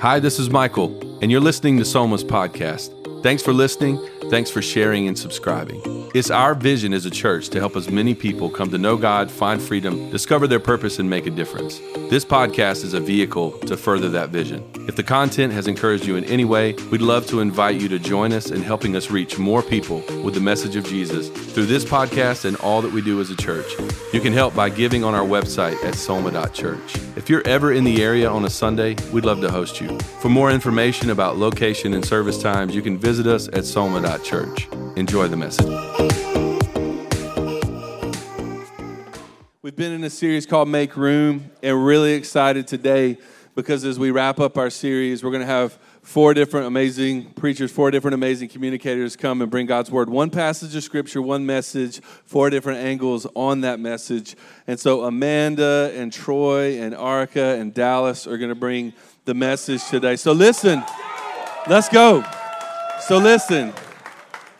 Hi, this is Michael, and you're listening to Soma's podcast. Thanks for listening. Thanks for sharing and subscribing. It's our vision as a church to help as many people come to know God, find freedom, discover their purpose, and make a difference. This podcast is a vehicle to further that vision. If the content has encouraged you in any way, we'd love to invite you to join us in helping us reach more people with the message of Jesus through this podcast and all that we do as a church. You can help by giving on our website at soma.church. If you're ever in the area on a Sunday, we'd love to host you. For more information about location and service times, you can visit us at soma.church. Enjoy the message. We've been in a series called Make Room, and really excited today because as we wrap up our series, we're going to have four different amazing preachers, four different amazing communicators come and bring God's word. One passage of scripture, one message, four different angles on that message. And so Amanda and Troy and Arca and Dallas are going to bring the message today. So listen, let's go. So listen,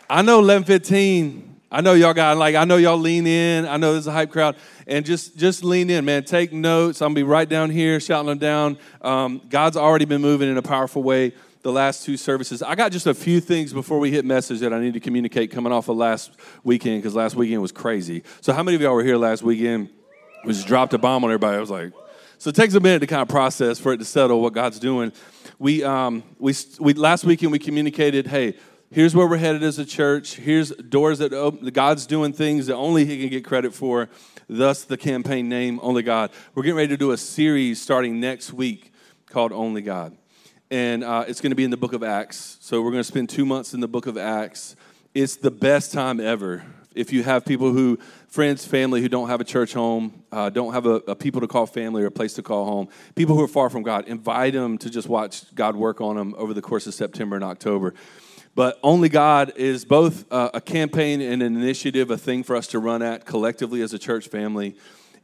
I know 1115. I know y'all got like I know y'all lean in. I know there's a hype crowd, and just just lean in, man. Take notes. I'm gonna be right down here shouting them down. Um, God's already been moving in a powerful way the last two services. I got just a few things before we hit message that I need to communicate coming off of last weekend because last weekend was crazy. So how many of y'all were here last weekend? We just dropped a bomb on everybody. I was like, so it takes a minute to kind of process for it to settle what God's doing. We um we we last weekend we communicated, hey here's where we're headed as a church. Here's doors that open. God's doing things that only He can get credit for. Thus, the campaign name, Only God. We're getting ready to do a series starting next week called Only God. And uh, it's going to be in the book of Acts. So, we're going to spend two months in the book of Acts. It's the best time ever. If you have people who, friends, family who don't have a church home, uh, don't have a, a people to call family or a place to call home, people who are far from God, invite them to just watch God work on them over the course of September and October. But Only God is both a campaign and an initiative, a thing for us to run at collectively as a church family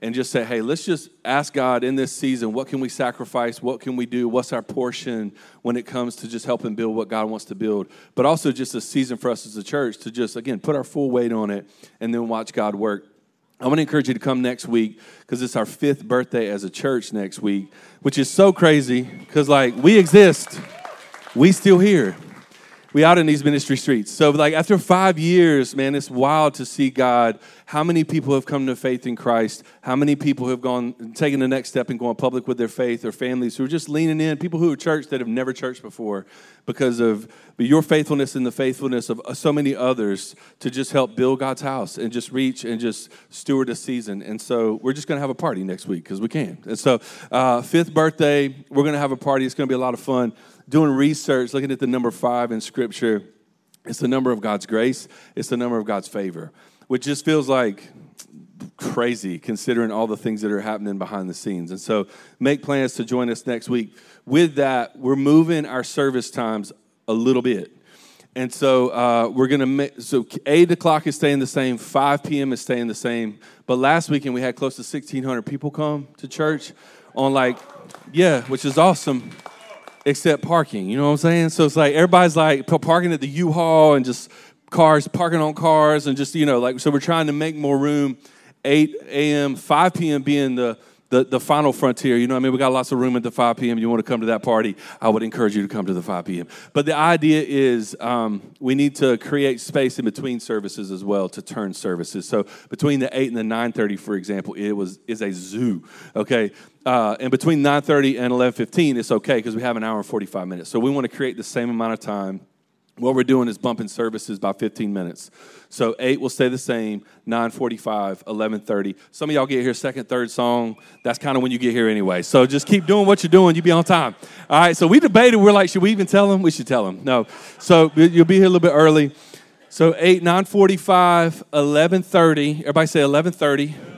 and just say, hey, let's just ask God in this season, what can we sacrifice? What can we do? What's our portion when it comes to just helping build what God wants to build? But also just a season for us as a church to just, again, put our full weight on it and then watch God work. I want to encourage you to come next week because it's our fifth birthday as a church next week, which is so crazy because, like, we exist, we still here we out in these ministry streets. So, like, after five years, man, it's wild to see God. How many people have come to faith in Christ? How many people have gone, taken the next step and gone public with their faith, or families who are just leaning in, people who are church that have never churched before because of your faithfulness and the faithfulness of so many others to just help build God's house and just reach and just steward a season. And so, we're just going to have a party next week because we can. And so, uh, fifth birthday, we're going to have a party. It's going to be a lot of fun doing research, looking at the number five in Scripture, it's the number of God's grace, it's the number of God's favor, which just feels like crazy considering all the things that are happening behind the scenes. And so make plans to join us next week. With that, we're moving our service times a little bit. And so uh, we're going to make, so 8 o'clock is staying the same, 5 p.m. is staying the same. But last weekend we had close to 1,600 people come to church on like, yeah, which is awesome except parking. You know what I'm saying? So it's like everybody's like parking at the U-Haul and just cars parking on cars and just you know like so we're trying to make more room. 8 a.m., 5 p.m. being the the, the final frontier. You know, I mean, we got lots of room at the 5 p.m. You want to come to that party, I would encourage you to come to the 5 p.m. But the idea is um, we need to create space in between services as well to turn services. So between the 8 and the 9:30, for example, it was is a zoo. Okay, uh, and between 9.30 and 11.15 it's okay because we have an hour and 45 minutes so we want to create the same amount of time what we're doing is bumping services by 15 minutes. So 8 will stay the same 9.45 11.30 some of y'all get here second third song that's kind of when you get here anyway. So just keep doing what you're doing you'll be on time. All right so we debated we're like should we even tell them we should tell them no. So you'll be here a little bit early. So 8 9.45 11.30 everybody say 11.30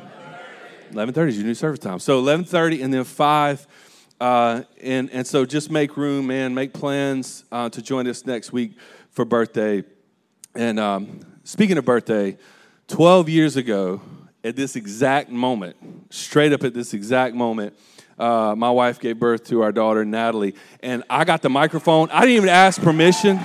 11:30 is your new service time. So 11:30 and then five, uh, and and so just make room, man. Make plans uh, to join us next week for birthday. And um, speaking of birthday, 12 years ago, at this exact moment, straight up at this exact moment. Uh, my wife gave birth to our daughter Natalie, and I got the microphone. I didn't even ask permission.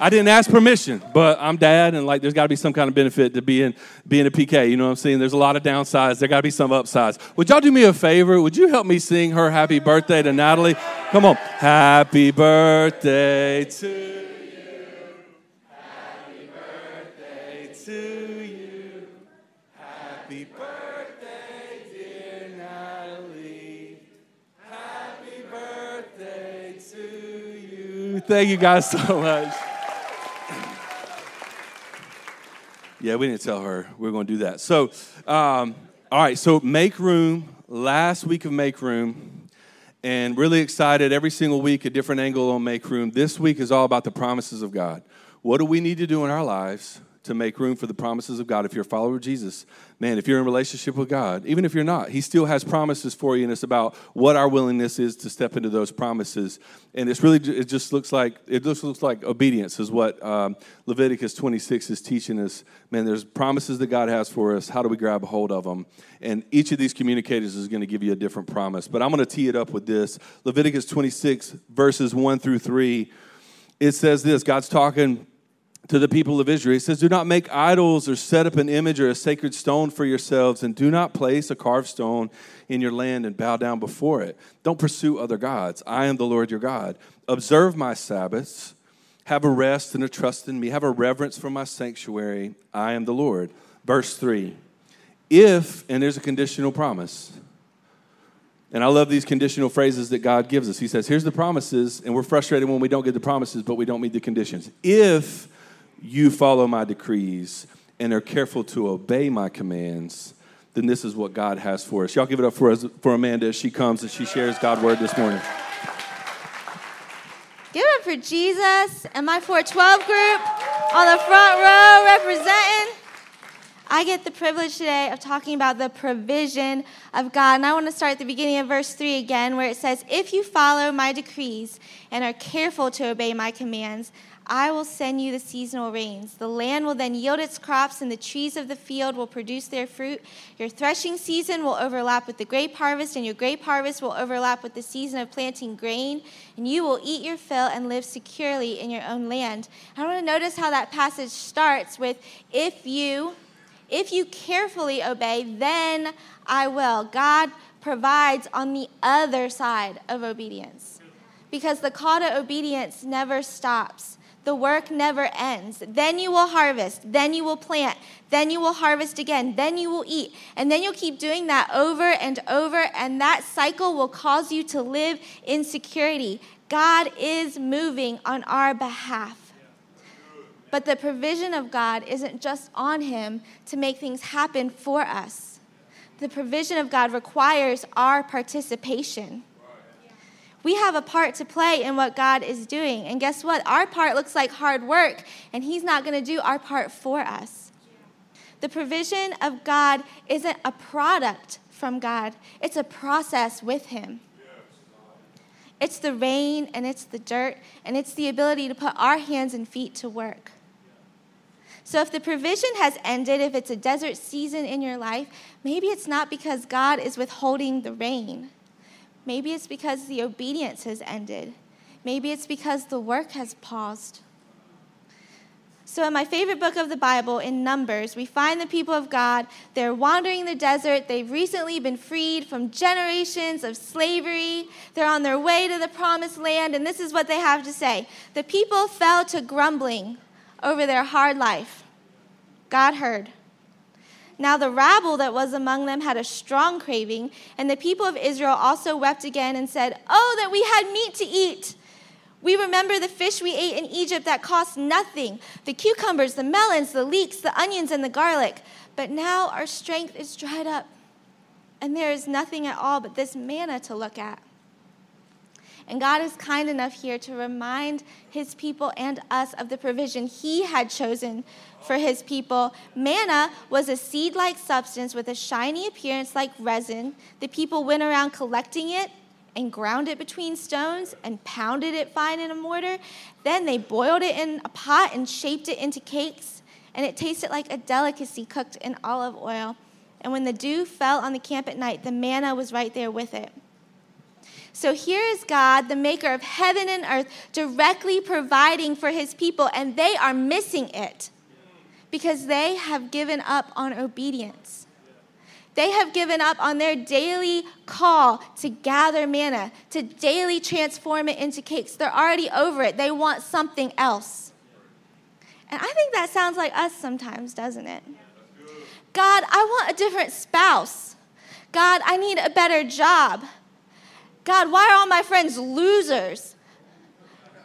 I didn't ask permission, but I'm dad, and like, there's got to be some kind of benefit to being being a PK. You know what I'm saying? There's a lot of downsides. There got to be some upsides. Would y'all do me a favor? Would you help me sing her happy birthday to Natalie? Come on, happy birthday to you. Happy birthday to you. Happy birthday, dear Natalie. Happy birthday to you. Thank you guys so much. Yeah, we didn't tell her we are going to do that. So, um, all right, so make room, last week of make room, and really excited every single week, a different angle on make room. This week is all about the promises of God. What do we need to do in our lives to make room for the promises of God. If you're a follower of Jesus, man, if you're in relationship with God, even if you're not, He still has promises for you, and it's about what our willingness is to step into those promises. And it's really, it just looks like it just looks like obedience is what um, Leviticus 26 is teaching us. Man, there's promises that God has for us. How do we grab a hold of them? And each of these communicators is going to give you a different promise. But I'm going to tee it up with this Leviticus 26 verses one through three. It says this God's talking to the people of Israel. He says, Do not make idols or set up an image or a sacred stone for yourselves, and do not place a carved stone in your land and bow down before it. Don't pursue other gods. I am the Lord your God. Observe my Sabbaths. Have a rest and a trust in me. Have a reverence for my sanctuary. I am the Lord. Verse 3. If, and there's a conditional promise. And I love these conditional phrases that God gives us. He says, Here's the promises, and we're frustrated when we don't get the promises, but we don't meet the conditions. If you follow my decrees and are careful to obey my commands, then this is what God has for us. Y'all give it up for us for Amanda as she comes and she shares God's word this morning. Give it up for Jesus and my 412 group on the front row representing. I get the privilege today of talking about the provision of God. And I want to start at the beginning of verse 3 again, where it says, If you follow my decrees and are careful to obey my commands, I will send you the seasonal rains. The land will then yield its crops, and the trees of the field will produce their fruit. Your threshing season will overlap with the grape harvest, and your grape harvest will overlap with the season of planting grain. And you will eat your fill and live securely in your own land. I want to notice how that passage starts with if you if you carefully obey, then I will. God provides on the other side of obedience because the call to obedience never stops. The work never ends. Then you will harvest. Then you will plant. Then you will harvest again. Then you will eat. And then you'll keep doing that over and over. And that cycle will cause you to live in security. God is moving on our behalf. But the provision of God isn't just on Him to make things happen for us. The provision of God requires our participation. We have a part to play in what God is doing. And guess what? Our part looks like hard work, and He's not going to do our part for us. The provision of God isn't a product from God, it's a process with Him. It's the rain and it's the dirt and it's the ability to put our hands and feet to work. So, if the provision has ended, if it's a desert season in your life, maybe it's not because God is withholding the rain. Maybe it's because the obedience has ended. Maybe it's because the work has paused. So, in my favorite book of the Bible, in Numbers, we find the people of God. They're wandering the desert. They've recently been freed from generations of slavery. They're on their way to the promised land, and this is what they have to say The people fell to grumbling over their hard life. God heard. Now the rabble that was among them had a strong craving, and the people of Israel also wept again and said, Oh, that we had meat to eat! We remember the fish we ate in Egypt that cost nothing the cucumbers, the melons, the leeks, the onions, and the garlic. But now our strength is dried up, and there is nothing at all but this manna to look at. And God is kind enough here to remind his people and us of the provision he had chosen for his people. Manna was a seed like substance with a shiny appearance like resin. The people went around collecting it and ground it between stones and pounded it fine in a mortar. Then they boiled it in a pot and shaped it into cakes. And it tasted like a delicacy cooked in olive oil. And when the dew fell on the camp at night, the manna was right there with it. So here is God, the maker of heaven and earth, directly providing for his people, and they are missing it because they have given up on obedience. They have given up on their daily call to gather manna, to daily transform it into cakes. They're already over it. They want something else. And I think that sounds like us sometimes, doesn't it? God, I want a different spouse. God, I need a better job. God, why are all my friends losers?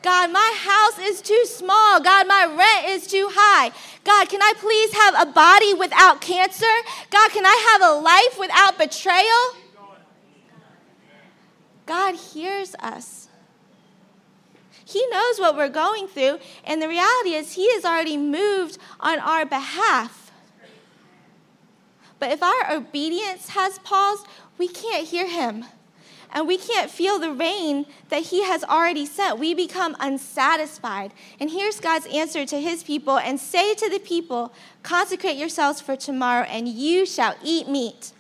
God, my house is too small. God, my rent is too high. God, can I please have a body without cancer? God, can I have a life without betrayal? God hears us. He knows what we're going through, and the reality is, He has already moved on our behalf. But if our obedience has paused, we can't hear Him and we can't feel the rain that He has already sent. We become unsatisfied. And here's God's answer to His people and say to the people, Consecrate yourselves for tomorrow, and you shall eat meat.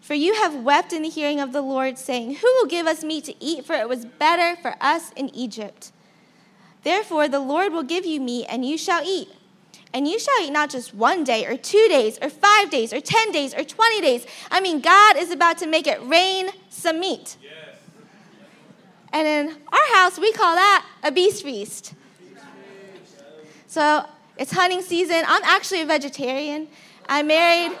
For you have wept in the hearing of the Lord, saying, Who will give us meat to eat? For it was better for us in Egypt. Therefore, the Lord will give you meat, and you shall eat. And you shall eat not just one day, or two days, or five days, or ten days, or twenty days. I mean, God is about to make it rain some meat. Yes. And in our house, we call that a beast feast. So it's hunting season. I'm actually a vegetarian. I married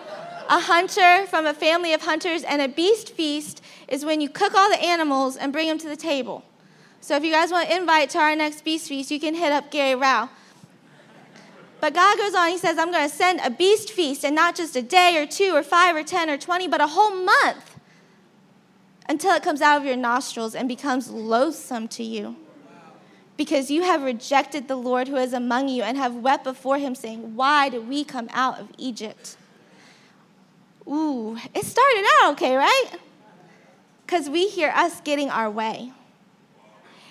a hunter from a family of hunters, and a beast feast is when you cook all the animals and bring them to the table. So if you guys want to invite to our next beast feast, you can hit up Gary Rao. But God goes on, He says, I'm going to send a beast feast, and not just a day or two or five or 10 or 20, but a whole month until it comes out of your nostrils and becomes loathsome to you. Because you have rejected the Lord who is among you and have wept before him, saying, Why did we come out of Egypt? Ooh, it started out okay, right? Because we hear us getting our way.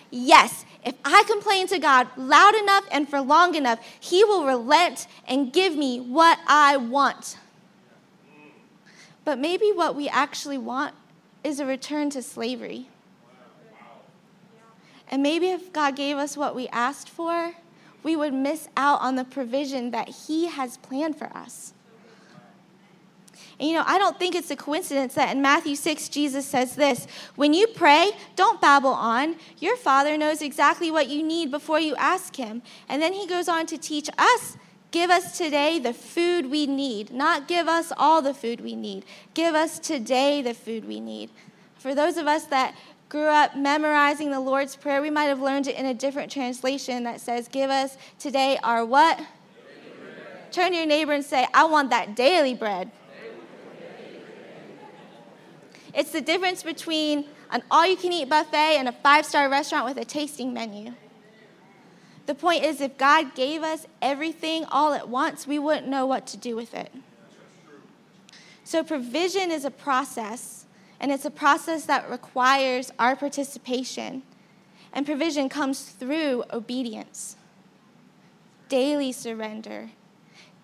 Yes, if I complain to God loud enough and for long enough, He will relent and give me what I want. But maybe what we actually want is a return to slavery. And maybe if God gave us what we asked for, we would miss out on the provision that He has planned for us. And you know, I don't think it's a coincidence that in Matthew 6, Jesus says this When you pray, don't babble on. Your Father knows exactly what you need before you ask Him. And then He goes on to teach us Give us today the food we need, not give us all the food we need. Give us today the food we need. For those of us that grew up memorizing the Lord's Prayer, we might have learned it in a different translation that says, Give us today our what? Turn to your neighbor and say, I want that daily bread. It's the difference between an all you can eat buffet and a five star restaurant with a tasting menu. The point is, if God gave us everything all at once, we wouldn't know what to do with it. So, provision is a process, and it's a process that requires our participation. And provision comes through obedience, daily surrender,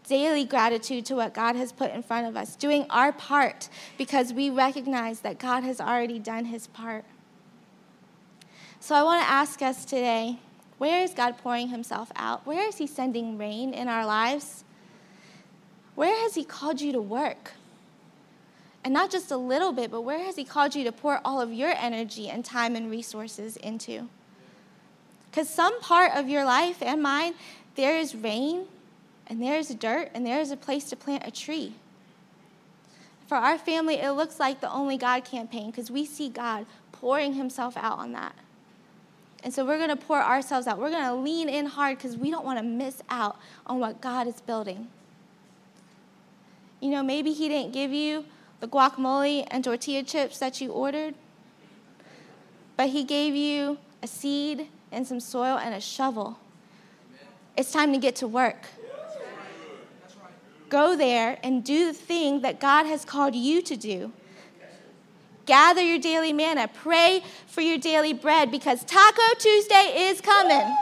daily gratitude to what God has put in front of us, doing our part because we recognize that God has already done his part. So, I want to ask us today where is God pouring himself out? Where is he sending rain in our lives? Where has he called you to work? And not just a little bit, but where has he called you to pour all of your energy and time and resources into? Because some part of your life and mine, there is rain, and there is dirt, and there is a place to plant a tree. For our family, it looks like the Only God campaign because we see God pouring himself out on that. And so we're going to pour ourselves out. We're going to lean in hard because we don't want to miss out on what God is building. You know, maybe He didn't give you the guacamole and tortilla chips that you ordered, but He gave you a seed and some soil and a shovel. It's time to get to work. Go there and do the thing that God has called you to do. Gather your daily manna. Pray for your daily bread because Taco Tuesday is coming.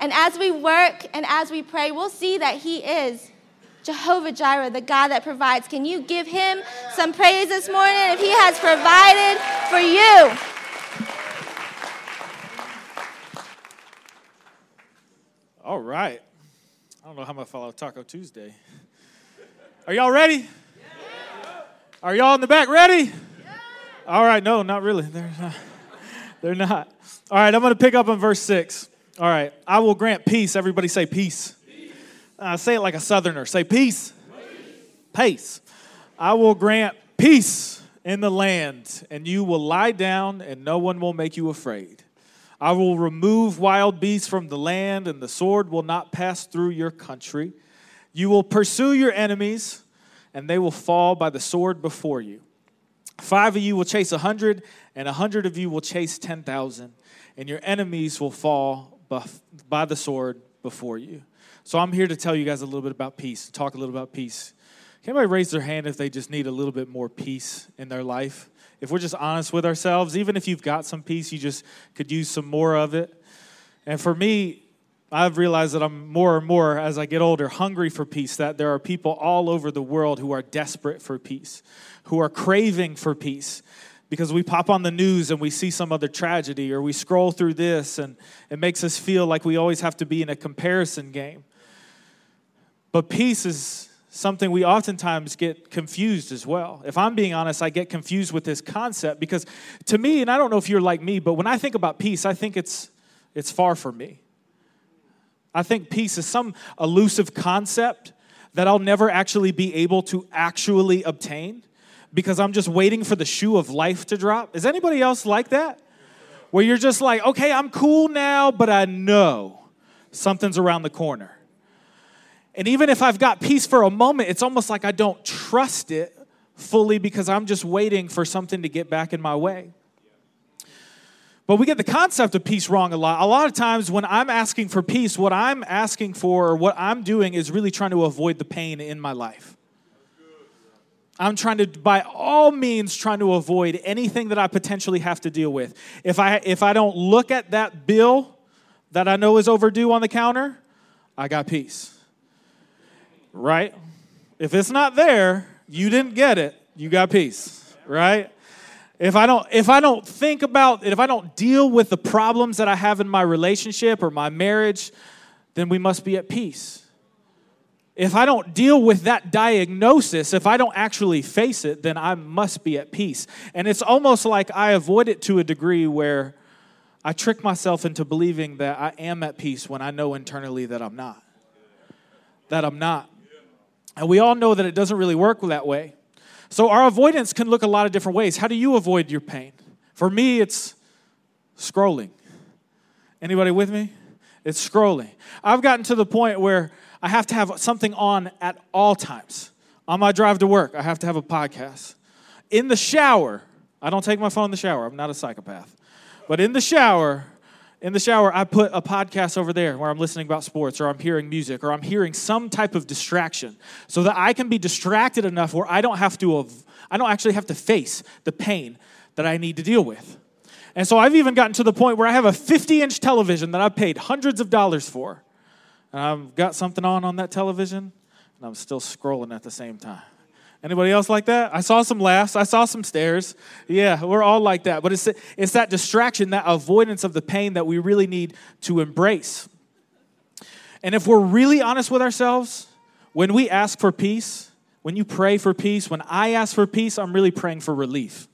And as we work and as we pray, we'll see that He is Jehovah Jireh, the God that provides. Can you give him some praise this morning if he has provided for you? Right. I don't know how I'm going to follow Taco Tuesday. Are y'all ready? Are y'all in the back ready? All right, no, not really. They're not. They're not. All right, I'm going to pick up on verse 6. All right, I will grant peace. Everybody say peace. peace. Uh, say it like a southerner. Say peace. Peace. peace. I will grant peace in the land, and you will lie down, and no one will make you afraid. I will remove wild beasts from the land, and the sword will not pass through your country. You will pursue your enemies, and they will fall by the sword before you. Five of you will chase a hundred, and a hundred of you will chase ten thousand, and your enemies will fall by the sword before you. So I'm here to tell you guys a little bit about peace, talk a little about peace. Can anybody raise their hand if they just need a little bit more peace in their life? If we're just honest with ourselves, even if you've got some peace, you just could use some more of it. And for me, I've realized that I'm more and more, as I get older, hungry for peace, that there are people all over the world who are desperate for peace, who are craving for peace because we pop on the news and we see some other tragedy or we scroll through this and it makes us feel like we always have to be in a comparison game. But peace is something we oftentimes get confused as well. If I'm being honest, I get confused with this concept because to me, and I don't know if you're like me, but when I think about peace, I think it's it's far from me. I think peace is some elusive concept that I'll never actually be able to actually obtain because I'm just waiting for the shoe of life to drop. Is anybody else like that? Where you're just like, okay, I'm cool now, but I know something's around the corner. And even if I've got peace for a moment, it's almost like I don't trust it fully because I'm just waiting for something to get back in my way. But we get the concept of peace wrong a lot. A lot of times when I'm asking for peace, what I'm asking for or what I'm doing is really trying to avoid the pain in my life. I'm trying to, by all means, trying to avoid anything that I potentially have to deal with. If I, if I don't look at that bill that I know is overdue on the counter, I got peace. Right? If it's not there, you didn't get it, you got peace. Right? If I don't if I don't think about if I don't deal with the problems that I have in my relationship or my marriage, then we must be at peace if I don't deal with that diagnosis, if I don't actually face it, then I must be at peace. And it's almost like I avoid it to a degree where I trick myself into believing that I am at peace when I know internally that I'm not. That I'm not. And we all know that it doesn't really work that way. So our avoidance can look a lot of different ways. How do you avoid your pain? For me, it's scrolling. Anybody with me? It's scrolling. I've gotten to the point where I have to have something on at all times. On my drive to work, I have to have a podcast. In the shower, I don't take my phone in the shower. I'm not a psychopath. But in the shower, in the shower, I put a podcast over there where I'm listening about sports or I'm hearing music or I'm hearing some type of distraction so that I can be distracted enough where I don't have to I don't actually have to face the pain that I need to deal with. And so I've even gotten to the point where I have a 50 inch television that I've paid hundreds of dollars for and I've got something on on that television, and I'm still scrolling at the same time. Anybody else like that? I saw some laughs. I saw some stares. Yeah, we're all like that. But it's, it's that distraction, that avoidance of the pain that we really need to embrace. And if we're really honest with ourselves, when we ask for peace, when you pray for peace, when I ask for peace, I'm really praying for relief.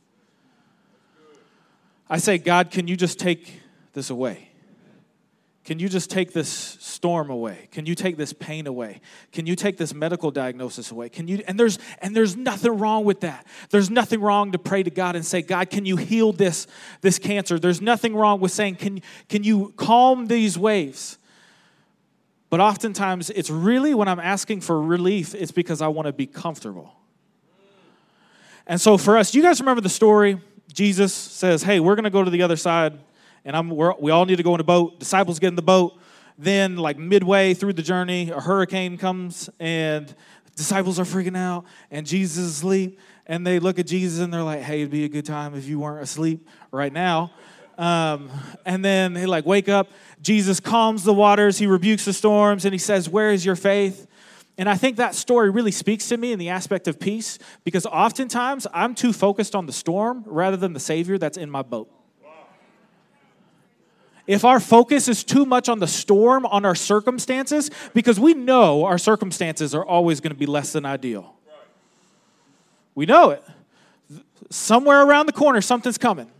I say, God, can you just take this away? Can you just take this storm away? Can you take this pain away? Can you take this medical diagnosis away? Can you and there's and there's nothing wrong with that. There's nothing wrong to pray to God and say, "God, can you heal this this cancer?" There's nothing wrong with saying, "Can can you calm these waves?" But oftentimes it's really when I'm asking for relief, it's because I want to be comfortable. And so for us, you guys remember the story? Jesus says, "Hey, we're going to go to the other side." And I'm, we all need to go in a boat. Disciples get in the boat. Then, like midway through the journey, a hurricane comes, and disciples are freaking out, and Jesus is asleep. And they look at Jesus and they're like, hey, it'd be a good time if you weren't asleep right now. Um, and then they like wake up. Jesus calms the waters, he rebukes the storms, and he says, Where is your faith? And I think that story really speaks to me in the aspect of peace because oftentimes I'm too focused on the storm rather than the Savior that's in my boat. If our focus is too much on the storm, on our circumstances, because we know our circumstances are always going to be less than ideal. We know it. Somewhere around the corner, something's coming.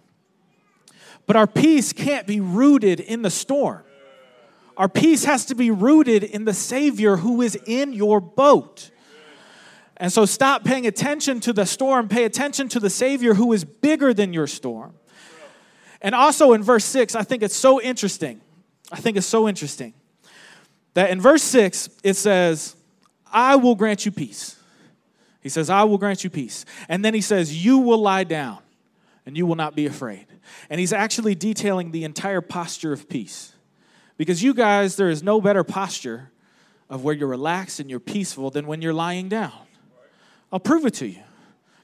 But our peace can't be rooted in the storm. Our peace has to be rooted in the Savior who is in your boat. And so stop paying attention to the storm, pay attention to the Savior who is bigger than your storm. And also in verse 6, I think it's so interesting. I think it's so interesting that in verse 6, it says, I will grant you peace. He says, I will grant you peace. And then he says, You will lie down and you will not be afraid. And he's actually detailing the entire posture of peace. Because you guys, there is no better posture of where you're relaxed and you're peaceful than when you're lying down. I'll prove it to you.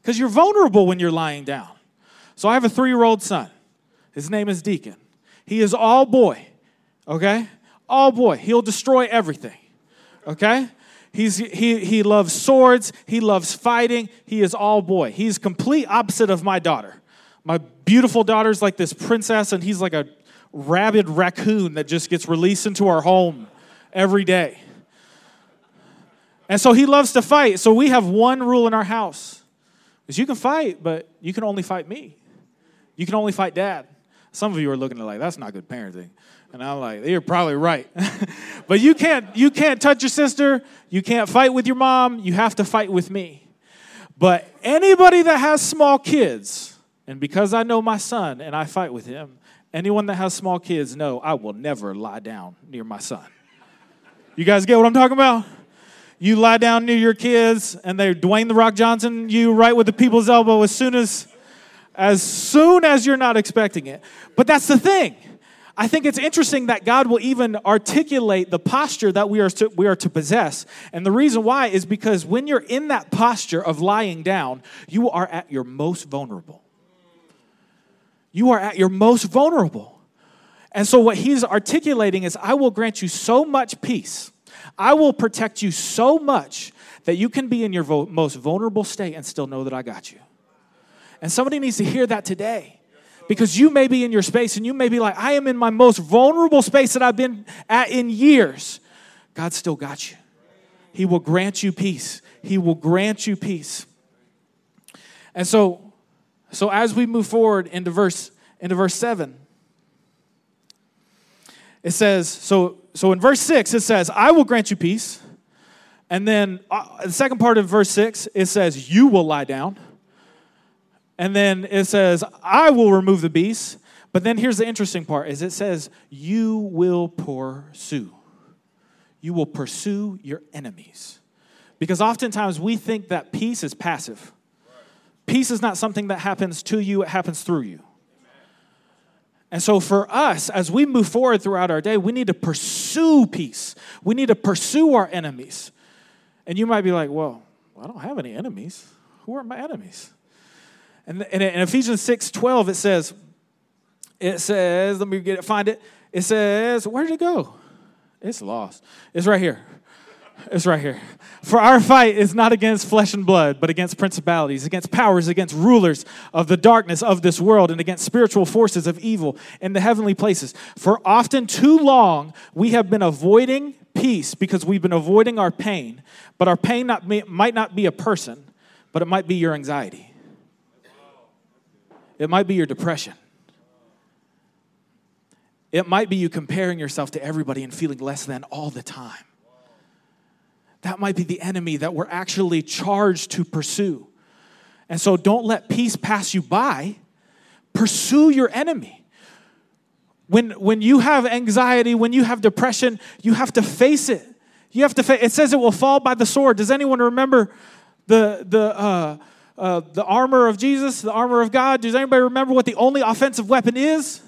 Because you're vulnerable when you're lying down. So I have a three year old son. His name is Deacon. He is all boy, okay? All boy. He'll destroy everything, okay? He's, he, he loves swords. He loves fighting. He is all boy. He's complete opposite of my daughter. My beautiful daughter's like this princess, and he's like a rabid raccoon that just gets released into our home every day. And so he loves to fight. So we have one rule in our house is you can fight, but you can only fight me. You can only fight dad. Some of you are looking at like, that's not good parenting. And I'm like, you're probably right. but you can't you can't touch your sister, you can't fight with your mom, you have to fight with me. But anybody that has small kids, and because I know my son and I fight with him, Anyone that has small kids know I will never lie down near my son. You guys get what I'm talking about? You lie down near your kids and they Dwayne the Rock Johnson you right with the people's elbow as soon as as soon as you're not expecting it. But that's the thing. I think it's interesting that God will even articulate the posture that we are to, we are to possess. And the reason why is because when you're in that posture of lying down, you are at your most vulnerable you are at your most vulnerable. And so, what he's articulating is, I will grant you so much peace. I will protect you so much that you can be in your vo- most vulnerable state and still know that I got you. And somebody needs to hear that today because you may be in your space and you may be like, I am in my most vulnerable space that I've been at in years. God still got you. He will grant you peace. He will grant you peace. And so, so as we move forward into verse into verse 7, it says, so so in verse 6 it says, I will grant you peace. And then uh, the second part of verse 6 it says, you will lie down. And then it says, I will remove the beast. But then here's the interesting part is it says, you will pursue. You will pursue your enemies. Because oftentimes we think that peace is passive. Peace is not something that happens to you, it happens through you. And so, for us, as we move forward throughout our day, we need to pursue peace. We need to pursue our enemies. And you might be like, well, I don't have any enemies. Who are my enemies? And in Ephesians 6 12, it says, it says, let me get it, find it. It says, where did it go? It's lost. It's right here. It's right here. For our fight is not against flesh and blood, but against principalities, against powers, against rulers of the darkness of this world, and against spiritual forces of evil in the heavenly places. For often too long we have been avoiding peace because we've been avoiding our pain, but our pain not, might not be a person, but it might be your anxiety. It might be your depression. It might be you comparing yourself to everybody and feeling less than all the time. That might be the enemy that we're actually charged to pursue. And so don't let peace pass you by. Pursue your enemy. When, when you have anxiety, when you have depression, you have to face it. You have to face it says it will fall by the sword. Does anyone remember the, the, uh, uh, the armor of Jesus, the armor of God? Does anybody remember what the only offensive weapon is?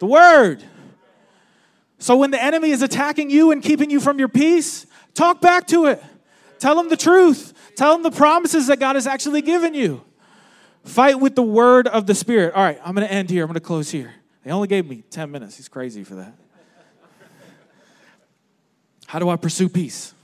The word. So when the enemy is attacking you and keeping you from your peace, Talk back to it. Tell them the truth. Tell them the promises that God has actually given you. Fight with the word of the Spirit. All right, I'm going to end here. I'm going to close here. They only gave me 10 minutes. He's crazy for that. How do I pursue peace?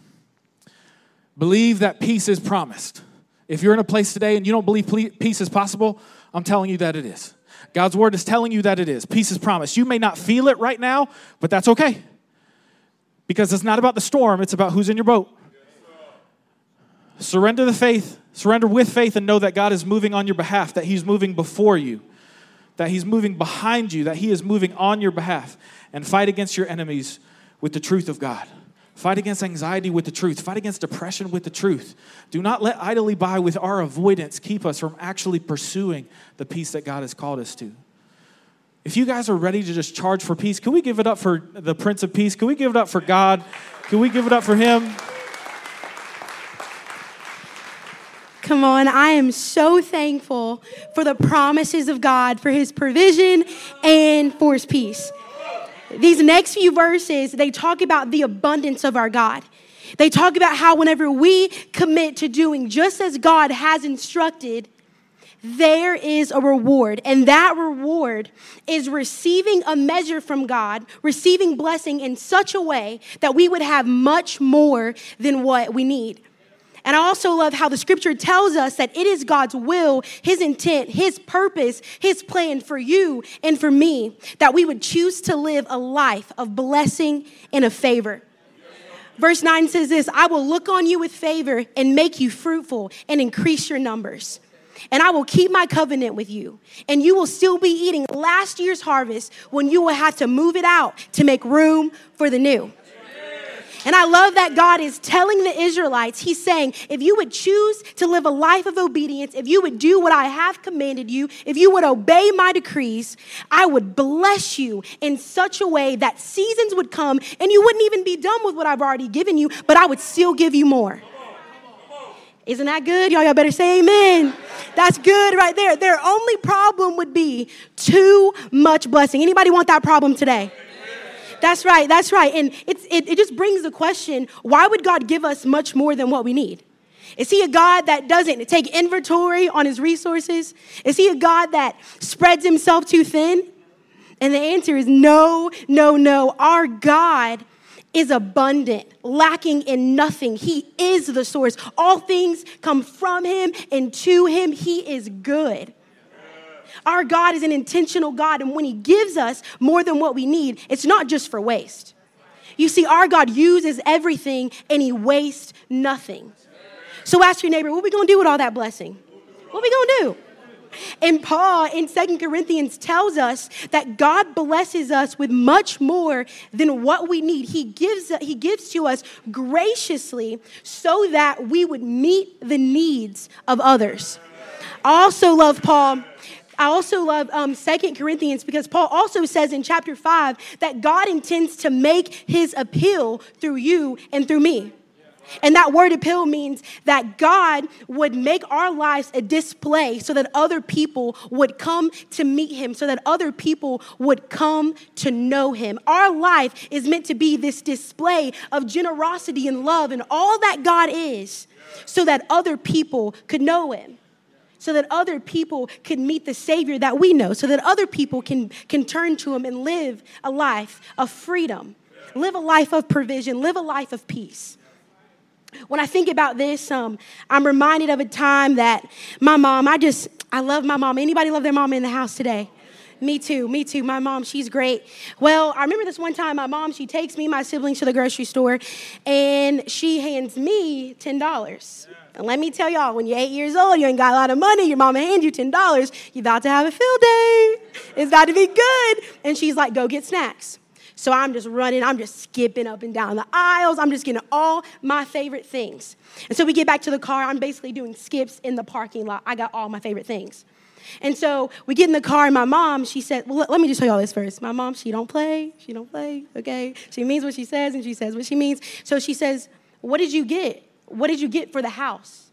Believe that peace is promised. If you're in a place today and you don't believe peace is possible, I'm telling you that it is. God's word is telling you that it is. Peace is promised. You may not feel it right now, but that's okay. Because it's not about the storm, it's about who's in your boat. Surrender the faith, surrender with faith, and know that God is moving on your behalf, that He's moving before you, that He's moving behind you, that He is moving on your behalf. And fight against your enemies with the truth of God. Fight against anxiety with the truth. Fight against depression with the truth. Do not let idly by with our avoidance keep us from actually pursuing the peace that God has called us to. If you guys are ready to just charge for peace, can we give it up for the Prince of Peace? Can we give it up for God? Can we give it up for Him? Come on, I am so thankful for the promises of God, for His provision, and for His peace. These next few verses, they talk about the abundance of our God. They talk about how whenever we commit to doing just as God has instructed, there is a reward. And that reward is receiving a measure from God, receiving blessing in such a way that we would have much more than what we need. And I also love how the scripture tells us that it is God's will, His intent, His purpose, His plan for you and for me that we would choose to live a life of blessing and of favor. Verse 9 says this I will look on you with favor and make you fruitful and increase your numbers. And I will keep my covenant with you. And you will still be eating last year's harvest when you will have to move it out to make room for the new. And I love that God is telling the Israelites, He's saying, if you would choose to live a life of obedience, if you would do what I have commanded you, if you would obey my decrees, I would bless you in such a way that seasons would come and you wouldn't even be done with what I've already given you, but I would still give you more. Isn't that good? Y'all, y'all better say amen. That's good right there. Their only problem would be too much blessing. Anybody want that problem today? That's right, that's right. And it, it just brings the question why would God give us much more than what we need? Is he a God that doesn't take inventory on his resources? Is he a God that spreads himself too thin? And the answer is no, no, no. Our God is abundant, lacking in nothing. He is the source. All things come from him and to him. He is good. Our God is an intentional God, and when He gives us more than what we need, it's not just for waste. You see, our God uses everything and He wastes nothing. So ask your neighbor, what are we gonna do with all that blessing? What are we gonna do? And Paul in Second Corinthians tells us that God blesses us with much more than what we need. He gives, he gives to us graciously so that we would meet the needs of others. I also love Paul I also love um, 2 Corinthians because Paul also says in chapter 5 that God intends to make his appeal through you and through me. And that word appeal means that God would make our lives a display so that other people would come to meet him, so that other people would come to know him. Our life is meant to be this display of generosity and love and all that God is so that other people could know him so that other people can meet the Savior that we know, so that other people can, can turn to Him and live a life of freedom, live a life of provision, live a life of peace. When I think about this, um, I'm reminded of a time that my mom, I just, I love my mom. Anybody love their mom in the house today? Me too, me too. My mom, she's great. Well, I remember this one time my mom, she takes me, my siblings to the grocery store, and she hands me $10. And let me tell y'all, when you're eight years old, you ain't got a lot of money, your mama hand you $10, you about to have a field day. It's about to be good. And she's like, go get snacks. So I'm just running, I'm just skipping up and down the aisles. I'm just getting all my favorite things. And so we get back to the car. I'm basically doing skips in the parking lot. I got all my favorite things. And so we get in the car, and my mom, she said, well, let me just tell you all this first. My mom, she don't play. She don't play, okay? She means what she says, and she says what she means. So she says, what did you get? What did you get for the house?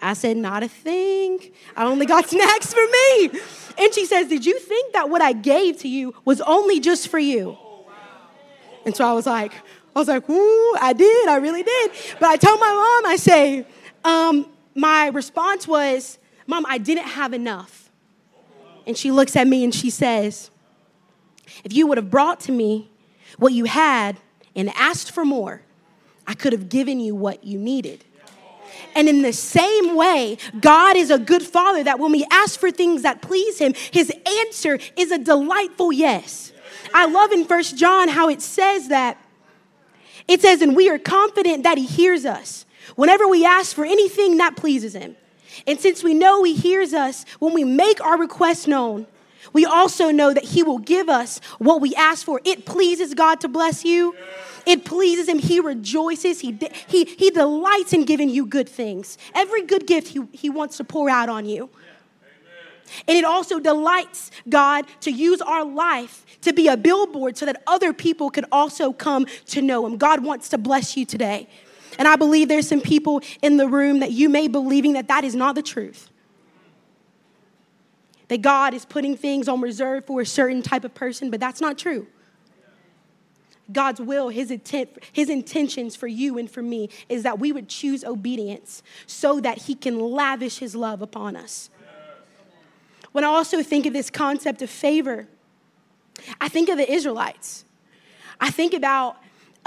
I said, Not a thing. I only got snacks for me. And she says, Did you think that what I gave to you was only just for you? And so I was like, I was like, Ooh, I did. I really did. But I told my mom, I say, um, My response was, Mom, I didn't have enough. And she looks at me and she says, If you would have brought to me what you had and asked for more, I could have given you what you needed. And in the same way, God is a good father that when we ask for things that please him, his answer is a delightful yes. I love in First John how it says that it says, and we are confident that he hears us whenever we ask for anything that pleases him. And since we know he hears us when we make our request known, we also know that he will give us what we ask for. It pleases God to bless you. It pleases him. He rejoices. He, he, he delights in giving you good things. Every good gift he, he wants to pour out on you. And it also delights God to use our life to be a billboard so that other people could also come to know Him. God wants to bless you today. And I believe there's some people in the room that you may be believing that that is not the truth. That God is putting things on reserve for a certain type of person, but that's not true. God's will, his intent, his intentions for you and for me is that we would choose obedience so that he can lavish his love upon us. When I also think of this concept of favor, I think of the Israelites. I think about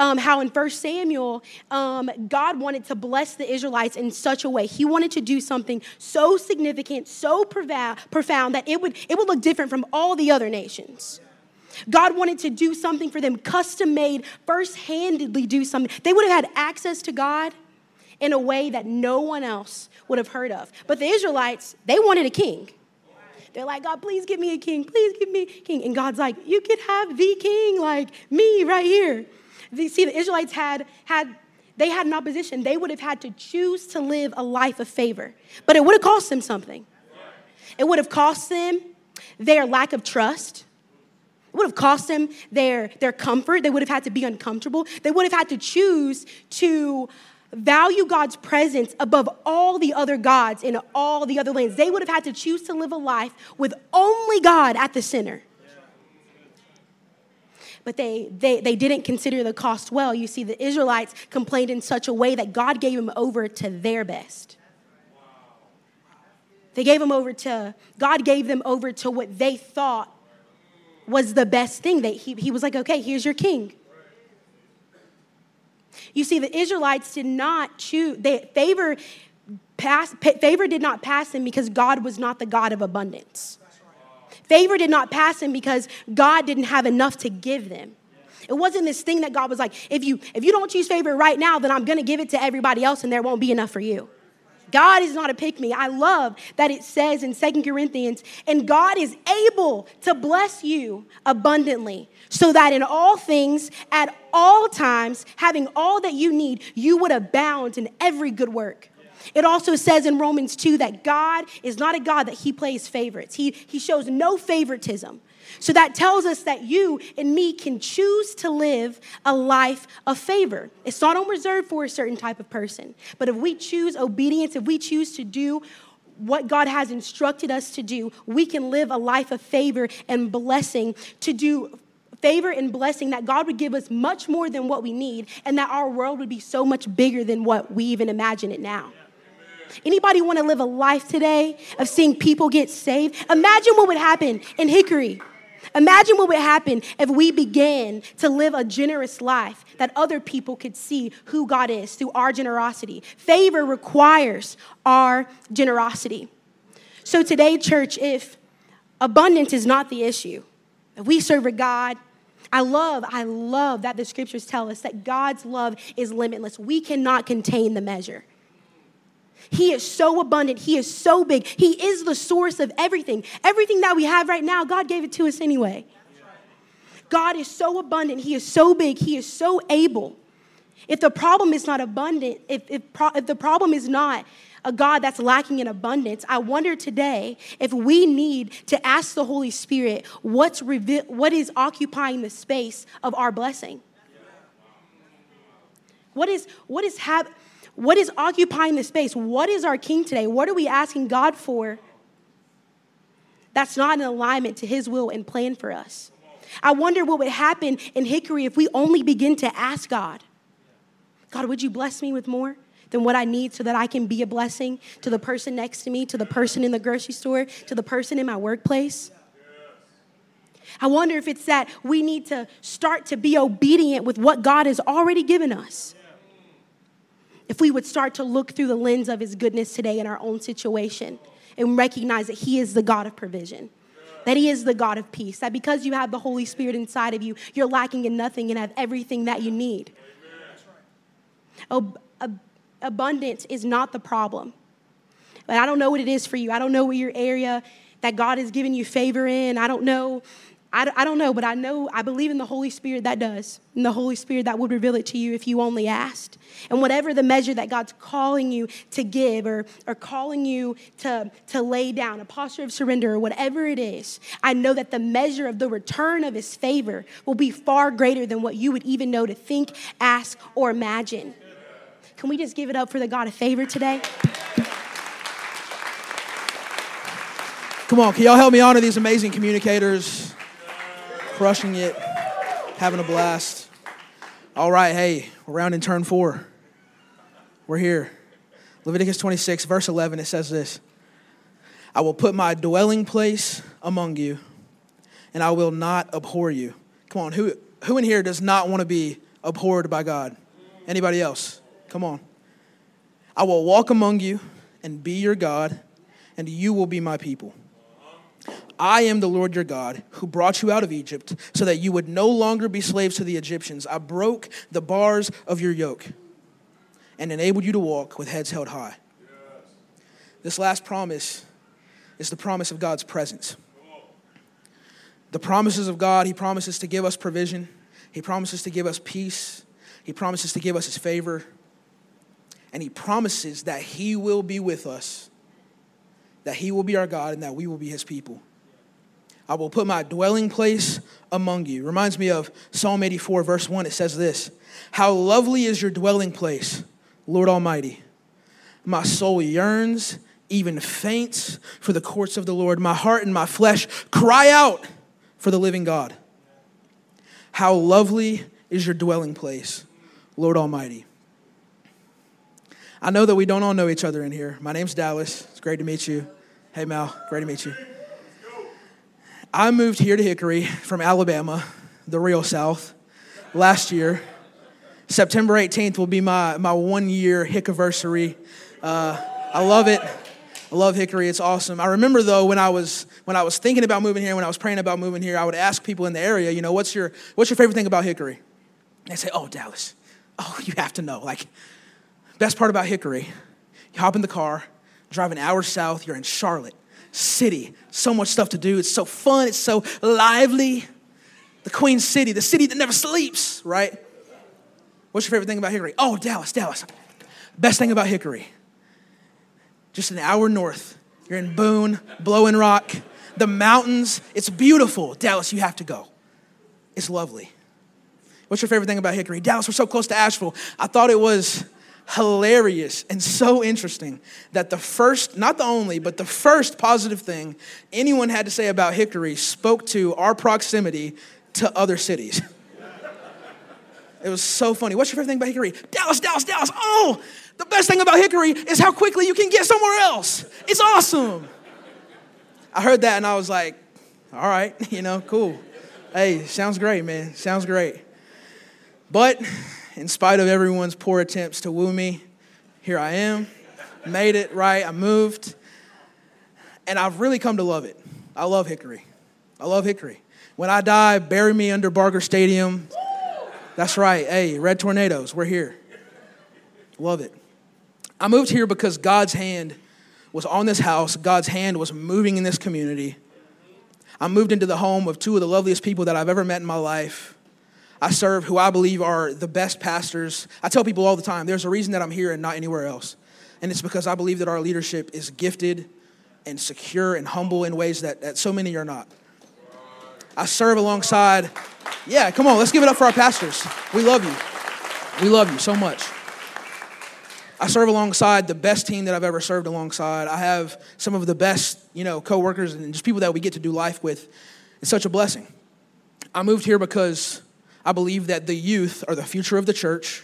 um, how in 1 Samuel, um, God wanted to bless the Israelites in such a way. He wanted to do something so significant, so profound, that it would, it would look different from all the other nations. God wanted to do something for them, custom made, first handedly do something. They would have had access to God in a way that no one else would have heard of. But the Israelites, they wanted a king. They're like, God, please give me a king. Please give me a king. And God's like, you could have the king, like me right here. You see, the Israelites had, had they had an opposition. They would have had to choose to live a life of favor. But it would have cost them something. It would have cost them their lack of trust. It would have cost them their, their comfort. They would have had to be uncomfortable. They would have had to choose to value God's presence above all the other gods in all the other lands. They would have had to choose to live a life with only God at the center. But they, they, they didn't consider the cost well. You see, the Israelites complained in such a way that God gave them over to their best. They gave them over to, God gave them over to what they thought was the best thing. That he, he was like, okay, here's your king. You see, the Israelites did not choose, they, favor, pass, favor did not pass them because God was not the God of abundance. Favor did not pass them because God didn't have enough to give them. It wasn't this thing that God was like, if you if you don't choose favor right now, then I'm gonna give it to everybody else and there won't be enough for you. God is not a pick me. I love that it says in Second Corinthians, and God is able to bless you abundantly, so that in all things, at all times, having all that you need, you would abound in every good work. It also says in Romans 2 that God is not a God that he plays favorites. He, he shows no favoritism. So that tells us that you and me can choose to live a life of favor. It's not on reserve for a certain type of person. But if we choose obedience, if we choose to do what God has instructed us to do, we can live a life of favor and blessing to do favor and blessing that God would give us much more than what we need and that our world would be so much bigger than what we even imagine it now. Anybody want to live a life today of seeing people get saved? Imagine what would happen in Hickory Imagine what would happen if we began to live a generous life that other people could see who God is through our generosity. Favor requires our generosity. So, today, church, if abundance is not the issue, if we serve a God, I love, I love that the scriptures tell us that God's love is limitless. We cannot contain the measure. He is so abundant. He is so big. He is the source of everything. Everything that we have right now, God gave it to us anyway. God is so abundant. He is so big. He is so able. If the problem is not abundant, if, if, pro- if the problem is not a God that's lacking in abundance, I wonder today if we need to ask the Holy Spirit what's what is occupying the space of our blessing. What is, what is happening? What is occupying the space? What is our king today? What are we asking God for that's not in alignment to his will and plan for us? I wonder what would happen in Hickory if we only begin to ask God, God, would you bless me with more? than what I need so that I can be a blessing to the person next to me, to the person in the grocery store, to the person in my workplace. I wonder if it's that we need to start to be obedient with what God has already given us. If we would start to look through the lens of his goodness today in our own situation and recognize that he is the God of provision. That he is the God of peace. That because you have the Holy Spirit inside of you, you're lacking in nothing and have everything that you need. Ab- ab- abundance is not the problem. But I don't know what it is for you. I don't know what your area that God has given you favor in. I don't know I, I don't know, but I know, I believe in the Holy Spirit that does. And the Holy Spirit that would reveal it to you if you only asked. And whatever the measure that God's calling you to give or, or calling you to, to lay down, a posture of surrender or whatever it is, I know that the measure of the return of His favor will be far greater than what you would even know to think, ask, or imagine. Can we just give it up for the God of favor today? Come on, can y'all help me honor these amazing communicators? Crushing it, having a blast. All right, hey, we're around in turn four. We're here. Leviticus 26, verse 11, it says this I will put my dwelling place among you, and I will not abhor you. Come on, who, who in here does not want to be abhorred by God? Anybody else? Come on. I will walk among you and be your God, and you will be my people. I am the Lord your God who brought you out of Egypt so that you would no longer be slaves to the Egyptians. I broke the bars of your yoke and enabled you to walk with heads held high. This last promise is the promise of God's presence. The promises of God, He promises to give us provision, He promises to give us peace, He promises to give us His favor, and He promises that He will be with us, that He will be our God, and that we will be His people. I will put my dwelling place among you. Reminds me of Psalm 84, verse 1. It says this How lovely is your dwelling place, Lord Almighty. My soul yearns, even faints for the courts of the Lord. My heart and my flesh cry out for the living God. How lovely is your dwelling place, Lord Almighty. I know that we don't all know each other in here. My name's Dallas. Great to meet you. Hey, Mal, great to meet you. I moved here to Hickory from Alabama, the real South, last year. September 18th will be my, my one year Hickiversary. Uh, I love it. I love Hickory. It's awesome. I remember though when I was when I was thinking about moving here, when I was praying about moving here, I would ask people in the area, you know, what's your what's your favorite thing about Hickory? They say, oh, Dallas. Oh, you have to know. Like, best part about Hickory, you hop in the car, drive an hour south, you're in Charlotte city. So much stuff to do. It's so fun. It's so lively. The Queen City, the city that never sleeps, right? What's your favorite thing about Hickory? Oh, Dallas, Dallas. Best thing about Hickory. Just an hour north. You're in Boone, Blowing Rock, the mountains. It's beautiful. Dallas, you have to go. It's lovely. What's your favorite thing about Hickory? Dallas, we're so close to Asheville. I thought it was hilarious and so interesting that the first, not the only, but the first positive thing anyone had to say about Hickory spoke to our proximity to other cities. It was so funny. What's your favorite thing about Hickory? Dallas, Dallas, Dallas. Oh, the best thing about Hickory is how quickly you can get somewhere else. It's awesome. I heard that and I was like, all right, you know, cool. Hey, sounds great, man. Sounds great. But in spite of everyone's poor attempts to woo me, here I am. Made it right. I moved. And I've really come to love it. I love Hickory. I love Hickory. When I die, bury me under Barger Stadium. That's right. Hey, Red Tornadoes, we're here. Love it. I moved here because God's hand was on this house, God's hand was moving in this community. I moved into the home of two of the loveliest people that I've ever met in my life. I serve who I believe are the best pastors. I tell people all the time there's a reason that I'm here and not anywhere else. And it's because I believe that our leadership is gifted and secure and humble in ways that, that so many are not. I serve alongside, yeah, come on, let's give it up for our pastors. We love you. We love you so much. I serve alongside the best team that I've ever served alongside. I have some of the best, you know, coworkers and just people that we get to do life with. It's such a blessing. I moved here because I believe that the youth are the future of the church,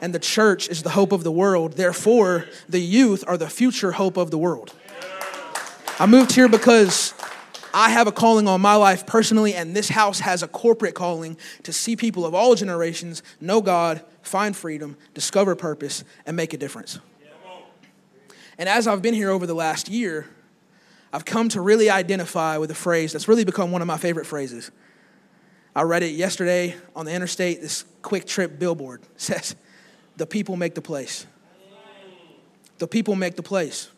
and the church is the hope of the world. Therefore, the youth are the future hope of the world. I moved here because I have a calling on my life personally, and this house has a corporate calling to see people of all generations know God, find freedom, discover purpose, and make a difference. And as I've been here over the last year, I've come to really identify with a phrase that's really become one of my favorite phrases. I read it yesterday on the interstate, this QuikTrip billboard says, The people make the place. The people make the place.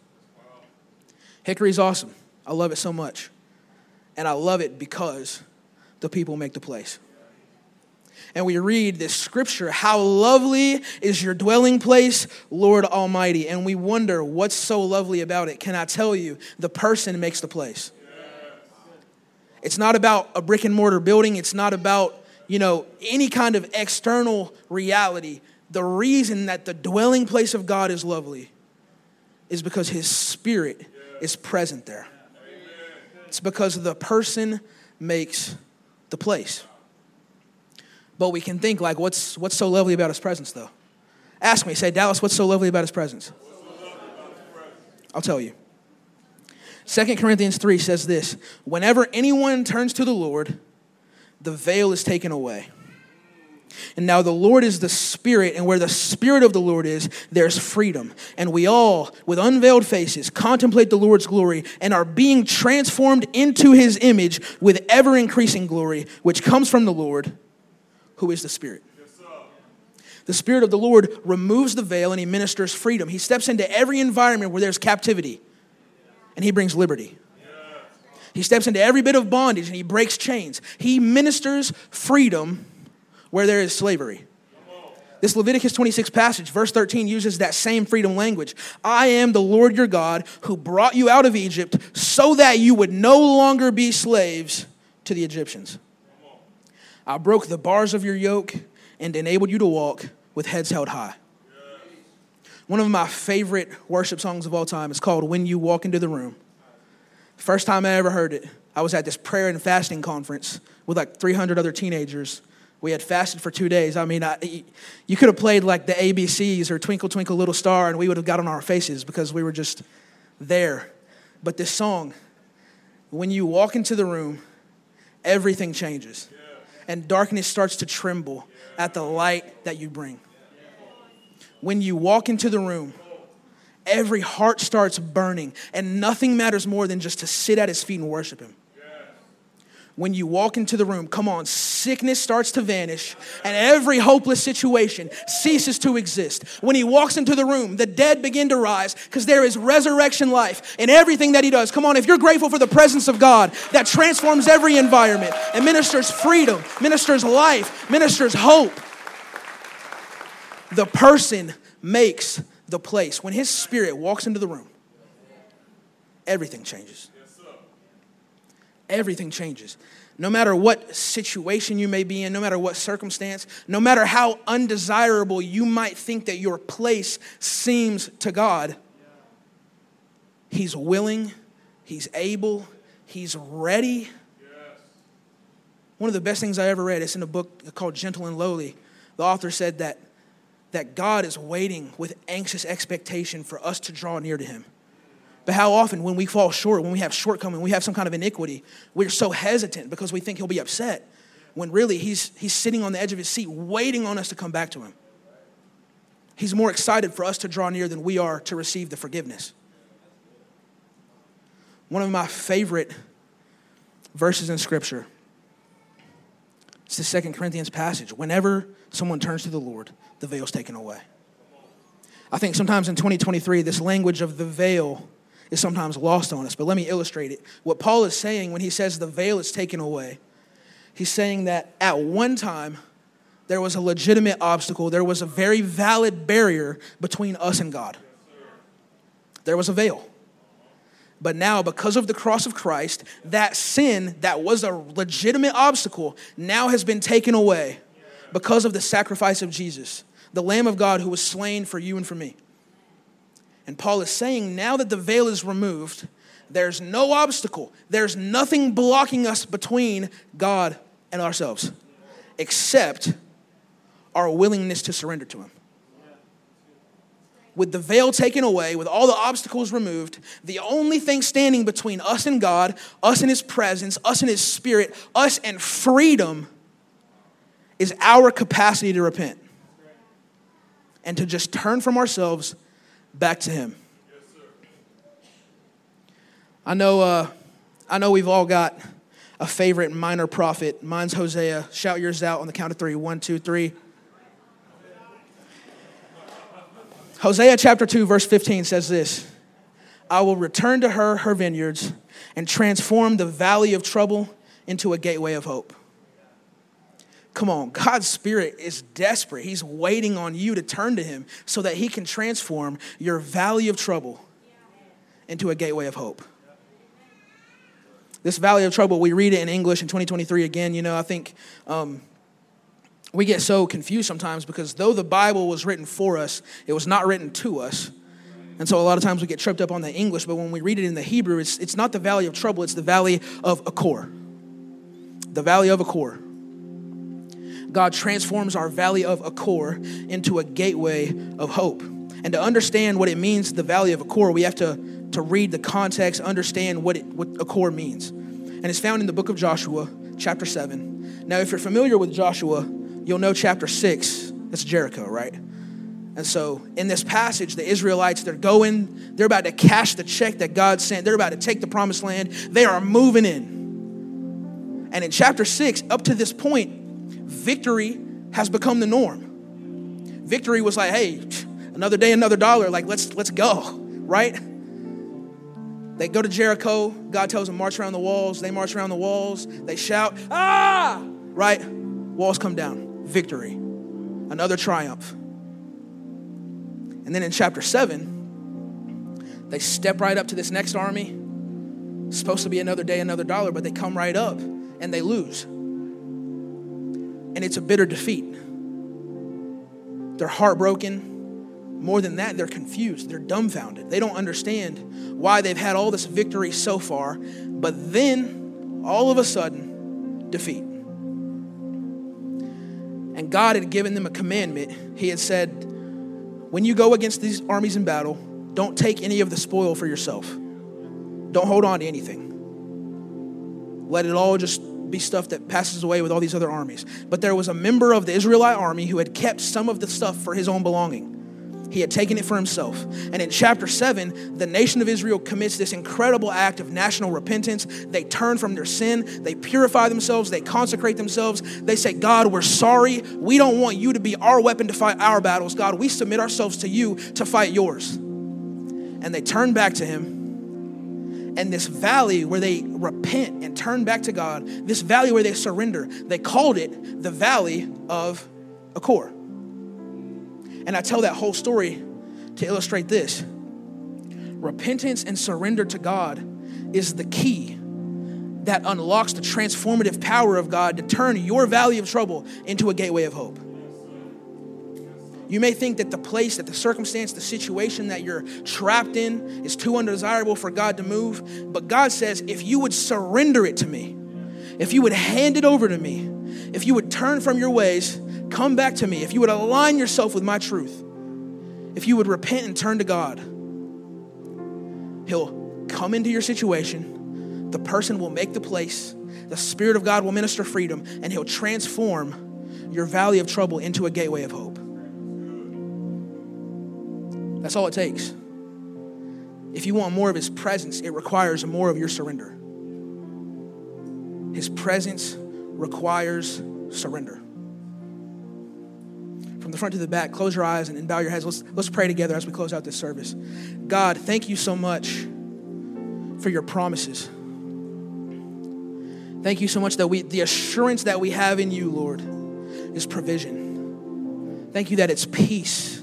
Hickory's awesome. I love it so much. And I love it because the people make the place. And we read this scripture How lovely is your dwelling place, Lord Almighty. And we wonder, what's so lovely about it? Can I tell you? The person makes the place. It's not about a brick and mortar building, it's not about, you know, any kind of external reality. The reason that the dwelling place of God is lovely is because his spirit is present there. It's because the person makes the place. But we can think like, what's, what's so lovely about his presence, though? Ask me, say, Dallas, what's so lovely about his presence? I'll tell you. 2 Corinthians 3 says this Whenever anyone turns to the Lord, the veil is taken away. And now the Lord is the Spirit, and where the Spirit of the Lord is, there's freedom. And we all, with unveiled faces, contemplate the Lord's glory and are being transformed into his image with ever increasing glory, which comes from the Lord, who is the Spirit. The Spirit of the Lord removes the veil and he ministers freedom. He steps into every environment where there's captivity and he brings liberty. He steps into every bit of bondage and he breaks chains. He ministers freedom where there is slavery. This Leviticus 26 passage, verse 13, uses that same freedom language. I am the Lord your God who brought you out of Egypt so that you would no longer be slaves to the Egyptians. I broke the bars of your yoke and enabled you to walk with heads held high. One of my favorite worship songs of all time is called When You Walk Into the Room. First time I ever heard it, I was at this prayer and fasting conference with like 300 other teenagers we had fasted for two days. I mean, I, you could have played like the ABCs or Twinkle, Twinkle, Little Star, and we would have got on our faces because we were just there. But this song, when you walk into the room, everything changes. And darkness starts to tremble at the light that you bring. When you walk into the room, every heart starts burning, and nothing matters more than just to sit at his feet and worship him when you walk into the room, come on, sickness starts to vanish and every hopeless situation ceases to exist. When he walks into the room, the dead begin to rise because there is resurrection life in everything that he does. Come on, if you're grateful for the presence of God that transforms every environment and ministers freedom, ministers life, ministers hope, the person makes the place. When his spirit walks into the room, everything changes everything changes. No matter what situation you may be in, no matter what circumstance, no matter how undesirable you might think that your place seems to God, He's willing, He's able, He's ready. One of the best things I ever read is in a book called Gentle and Lowly. The author said that, that God is waiting with anxious expectation for us to draw near to Him. But how often, when we fall short, when we have shortcoming, we have some kind of iniquity, we're so hesitant because we think he'll be upset. When really he's, he's sitting on the edge of his seat, waiting on us to come back to him. He's more excited for us to draw near than we are to receive the forgiveness. One of my favorite verses in Scripture. It's the Second Corinthians passage. Whenever someone turns to the Lord, the veil's taken away. I think sometimes in 2023, this language of the veil is sometimes lost on us. But let me illustrate it. What Paul is saying when he says the veil is taken away, he's saying that at one time, there was a legitimate obstacle, there was a very valid barrier between us and God. There was a veil. But now, because of the cross of Christ, that sin that was a legitimate obstacle now has been taken away because of the sacrifice of Jesus, the Lamb of God who was slain for you and for me. And Paul is saying now that the veil is removed, there's no obstacle, there's nothing blocking us between God and ourselves except our willingness to surrender to Him. with the veil taken away, with all the obstacles removed, the only thing standing between us and God, us and His presence, us and His Spirit, us and freedom is our capacity to repent and to just turn from ourselves back to Him. I know, uh, I know we've all got a favorite minor prophet. Mine's Hosea. Shout yours out on the count of three. One, two, three. Hosea chapter 2, verse 15 says this I will return to her her vineyards and transform the valley of trouble into a gateway of hope. Come on, God's Spirit is desperate. He's waiting on you to turn to Him so that He can transform your valley of trouble into a gateway of hope. This valley of trouble, we read it in English in 2023 again. You know, I think um, we get so confused sometimes because though the Bible was written for us, it was not written to us. And so a lot of times we get tripped up on the English, but when we read it in the Hebrew, it's, it's not the valley of trouble, it's the valley of Achor. The valley of Achor. God transforms our valley of Achor into a gateway of hope. And to understand what it means, the valley of Achor, we have to, to read the context, understand what, it, what Achor means. And it's found in the book of Joshua, chapter 7. Now, if you're familiar with Joshua, you'll know chapter 6, that's Jericho, right? And so in this passage, the Israelites, they're going, they're about to cash the check that God sent. They're about to take the promised land. They are moving in. And in chapter 6, up to this point, victory has become the norm. Victory was like, hey, another day, another dollar. Like, let's let's go, right? They go to Jericho. God tells them, march around the walls. They march around the walls. They shout, ah, right? Walls come down. Victory. Another triumph. And then in chapter 7, they step right up to this next army. It's supposed to be another day, another dollar, but they come right up and they lose. And it's a bitter defeat. They're heartbroken. More than that, they're confused. They're dumbfounded. They don't understand why they've had all this victory so far, but then all of a sudden, defeat. And God had given them a commandment. He had said, When you go against these armies in battle, don't take any of the spoil for yourself. Don't hold on to anything. Let it all just be stuff that passes away with all these other armies. But there was a member of the Israelite army who had kept some of the stuff for his own belonging. He had taken it for himself. And in chapter 7, the nation of Israel commits this incredible act of national repentance. They turn from their sin, they purify themselves, they consecrate themselves. They say, God, we're sorry. We don't want you to be our weapon to fight our battles. God, we submit ourselves to you to fight yours. And they turn back to him and this valley where they repent and turn back to God, this valley where they surrender, they called it the valley of Achor. And I tell that whole story to illustrate this. Repentance and surrender to God is the key that unlocks the transformative power of God to turn your valley of trouble into a gateway of hope. You may think that the place, that the circumstance, the situation that you're trapped in is too undesirable for God to move. But God says, if you would surrender it to me, if you would hand it over to me, if you would turn from your ways, come back to me, if you would align yourself with my truth, if you would repent and turn to God, He'll come into your situation. The person will make the place. The Spirit of God will minister freedom, and He'll transform your valley of trouble into a gateway of hope. That's all it takes. If you want more of His presence, it requires more of your surrender. His presence requires surrender. From the front to the back, close your eyes and, bow your heads. Let's, let's pray together as we close out this service. God, thank you so much for your promises. Thank you so much that we, the assurance that we have in you, Lord, is provision. Thank you that it's peace.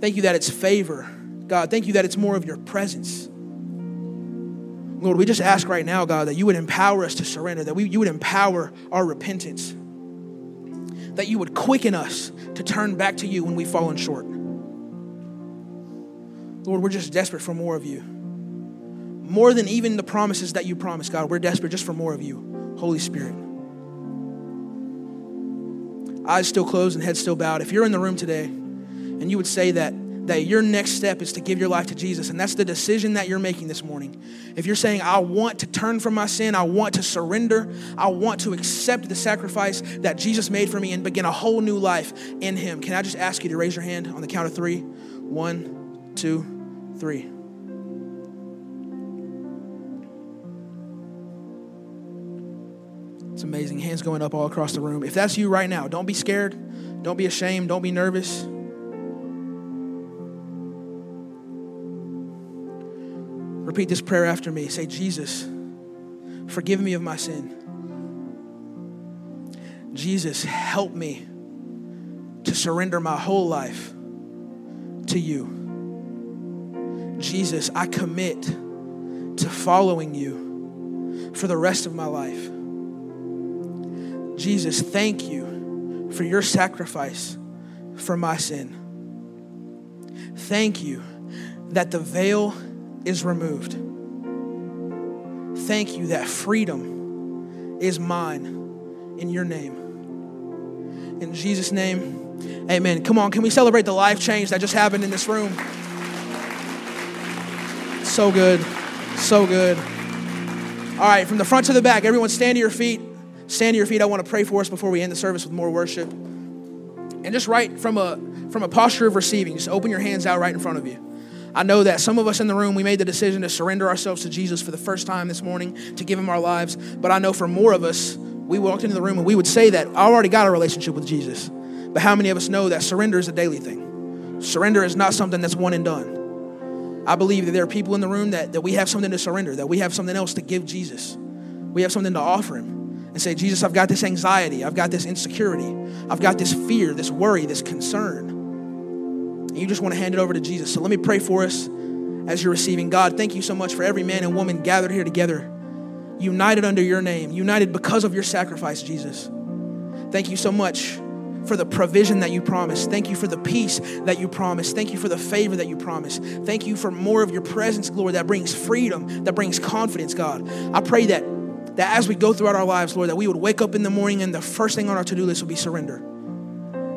Thank you that it's favor. God, thank you that it's more of your presence. Lord, we just ask right now, God, that you would empower us to surrender, that we, you would empower our repentance, that you would quicken us to turn back to you when we've fallen short. Lord, we're just desperate for more of you. More than even the promises that you promised, God, we're desperate just for more of you, Holy Spirit. Eyes still closed and head still bowed. If you're in the room today and you would say that that your next step is to give your life to Jesus. And that's the decision that you're making this morning. If you're saying, I want to turn from my sin, I want to surrender, I want to accept the sacrifice that Jesus made for me and begin a whole new life in Him, can I just ask you to raise your hand on the count of three? One, two, three. It's amazing. Hands going up all across the room. If that's you right now, don't be scared. Don't be ashamed. Don't be nervous. Repeat this prayer after me. Say, Jesus, forgive me of my sin. Jesus, help me to surrender my whole life to you. Jesus, I commit to following you for the rest of my life. Jesus, thank you for your sacrifice for my sin. Thank you that the veil is removed. Thank you that freedom is mine in your name. In Jesus' name, amen. Come on, can we celebrate the life change that just happened in this room? So good, so good. All right, from the front to the back, everyone stand to your feet. Stand to your feet. I want to pray for us before we end the service with more worship. And just right from a from a posture of receiving, just open your hands out right in front of you. I know that some of us in the room, we made the decision to surrender ourselves to Jesus for the first time this morning, to give him our lives. But I know for more of us, we walked into the room and we would say that I already got a relationship with Jesus. But how many of us know that surrender is a daily thing? Surrender is not something that's one and done. I believe that there are people in the room that, that we have something to surrender, that we have something else to give Jesus. We have something to offer him and say, Jesus, I've got this anxiety, I've got this insecurity, I've got this fear, this worry, this concern. And you just want to hand it over to Jesus. So let me pray for us as you're receiving. God, thank you so much for every man and woman gathered here together, united under your name, united because of your sacrifice, Jesus. Thank you so much for the provision that you promised. Thank you for the peace that you promised. Thank you for the favor that you promised. Thank you for more of your presence, Lord, that brings freedom, that brings confidence, God. I pray that that as we go throughout our lives, Lord, that we would wake up in the morning and the first thing on our to do list would be surrender.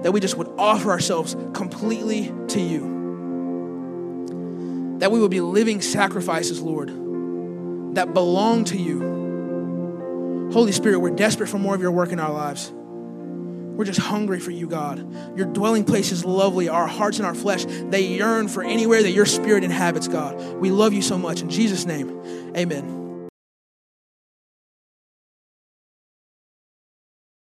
That we just would offer ourselves completely to you. That we would be living sacrifices, Lord, that belong to you. Holy Spirit, we're desperate for more of your work in our lives. We're just hungry for you, God. Your dwelling place is lovely. Our hearts and our flesh, they yearn for anywhere that your spirit inhabits, God. We love you so much. In Jesus' name, amen.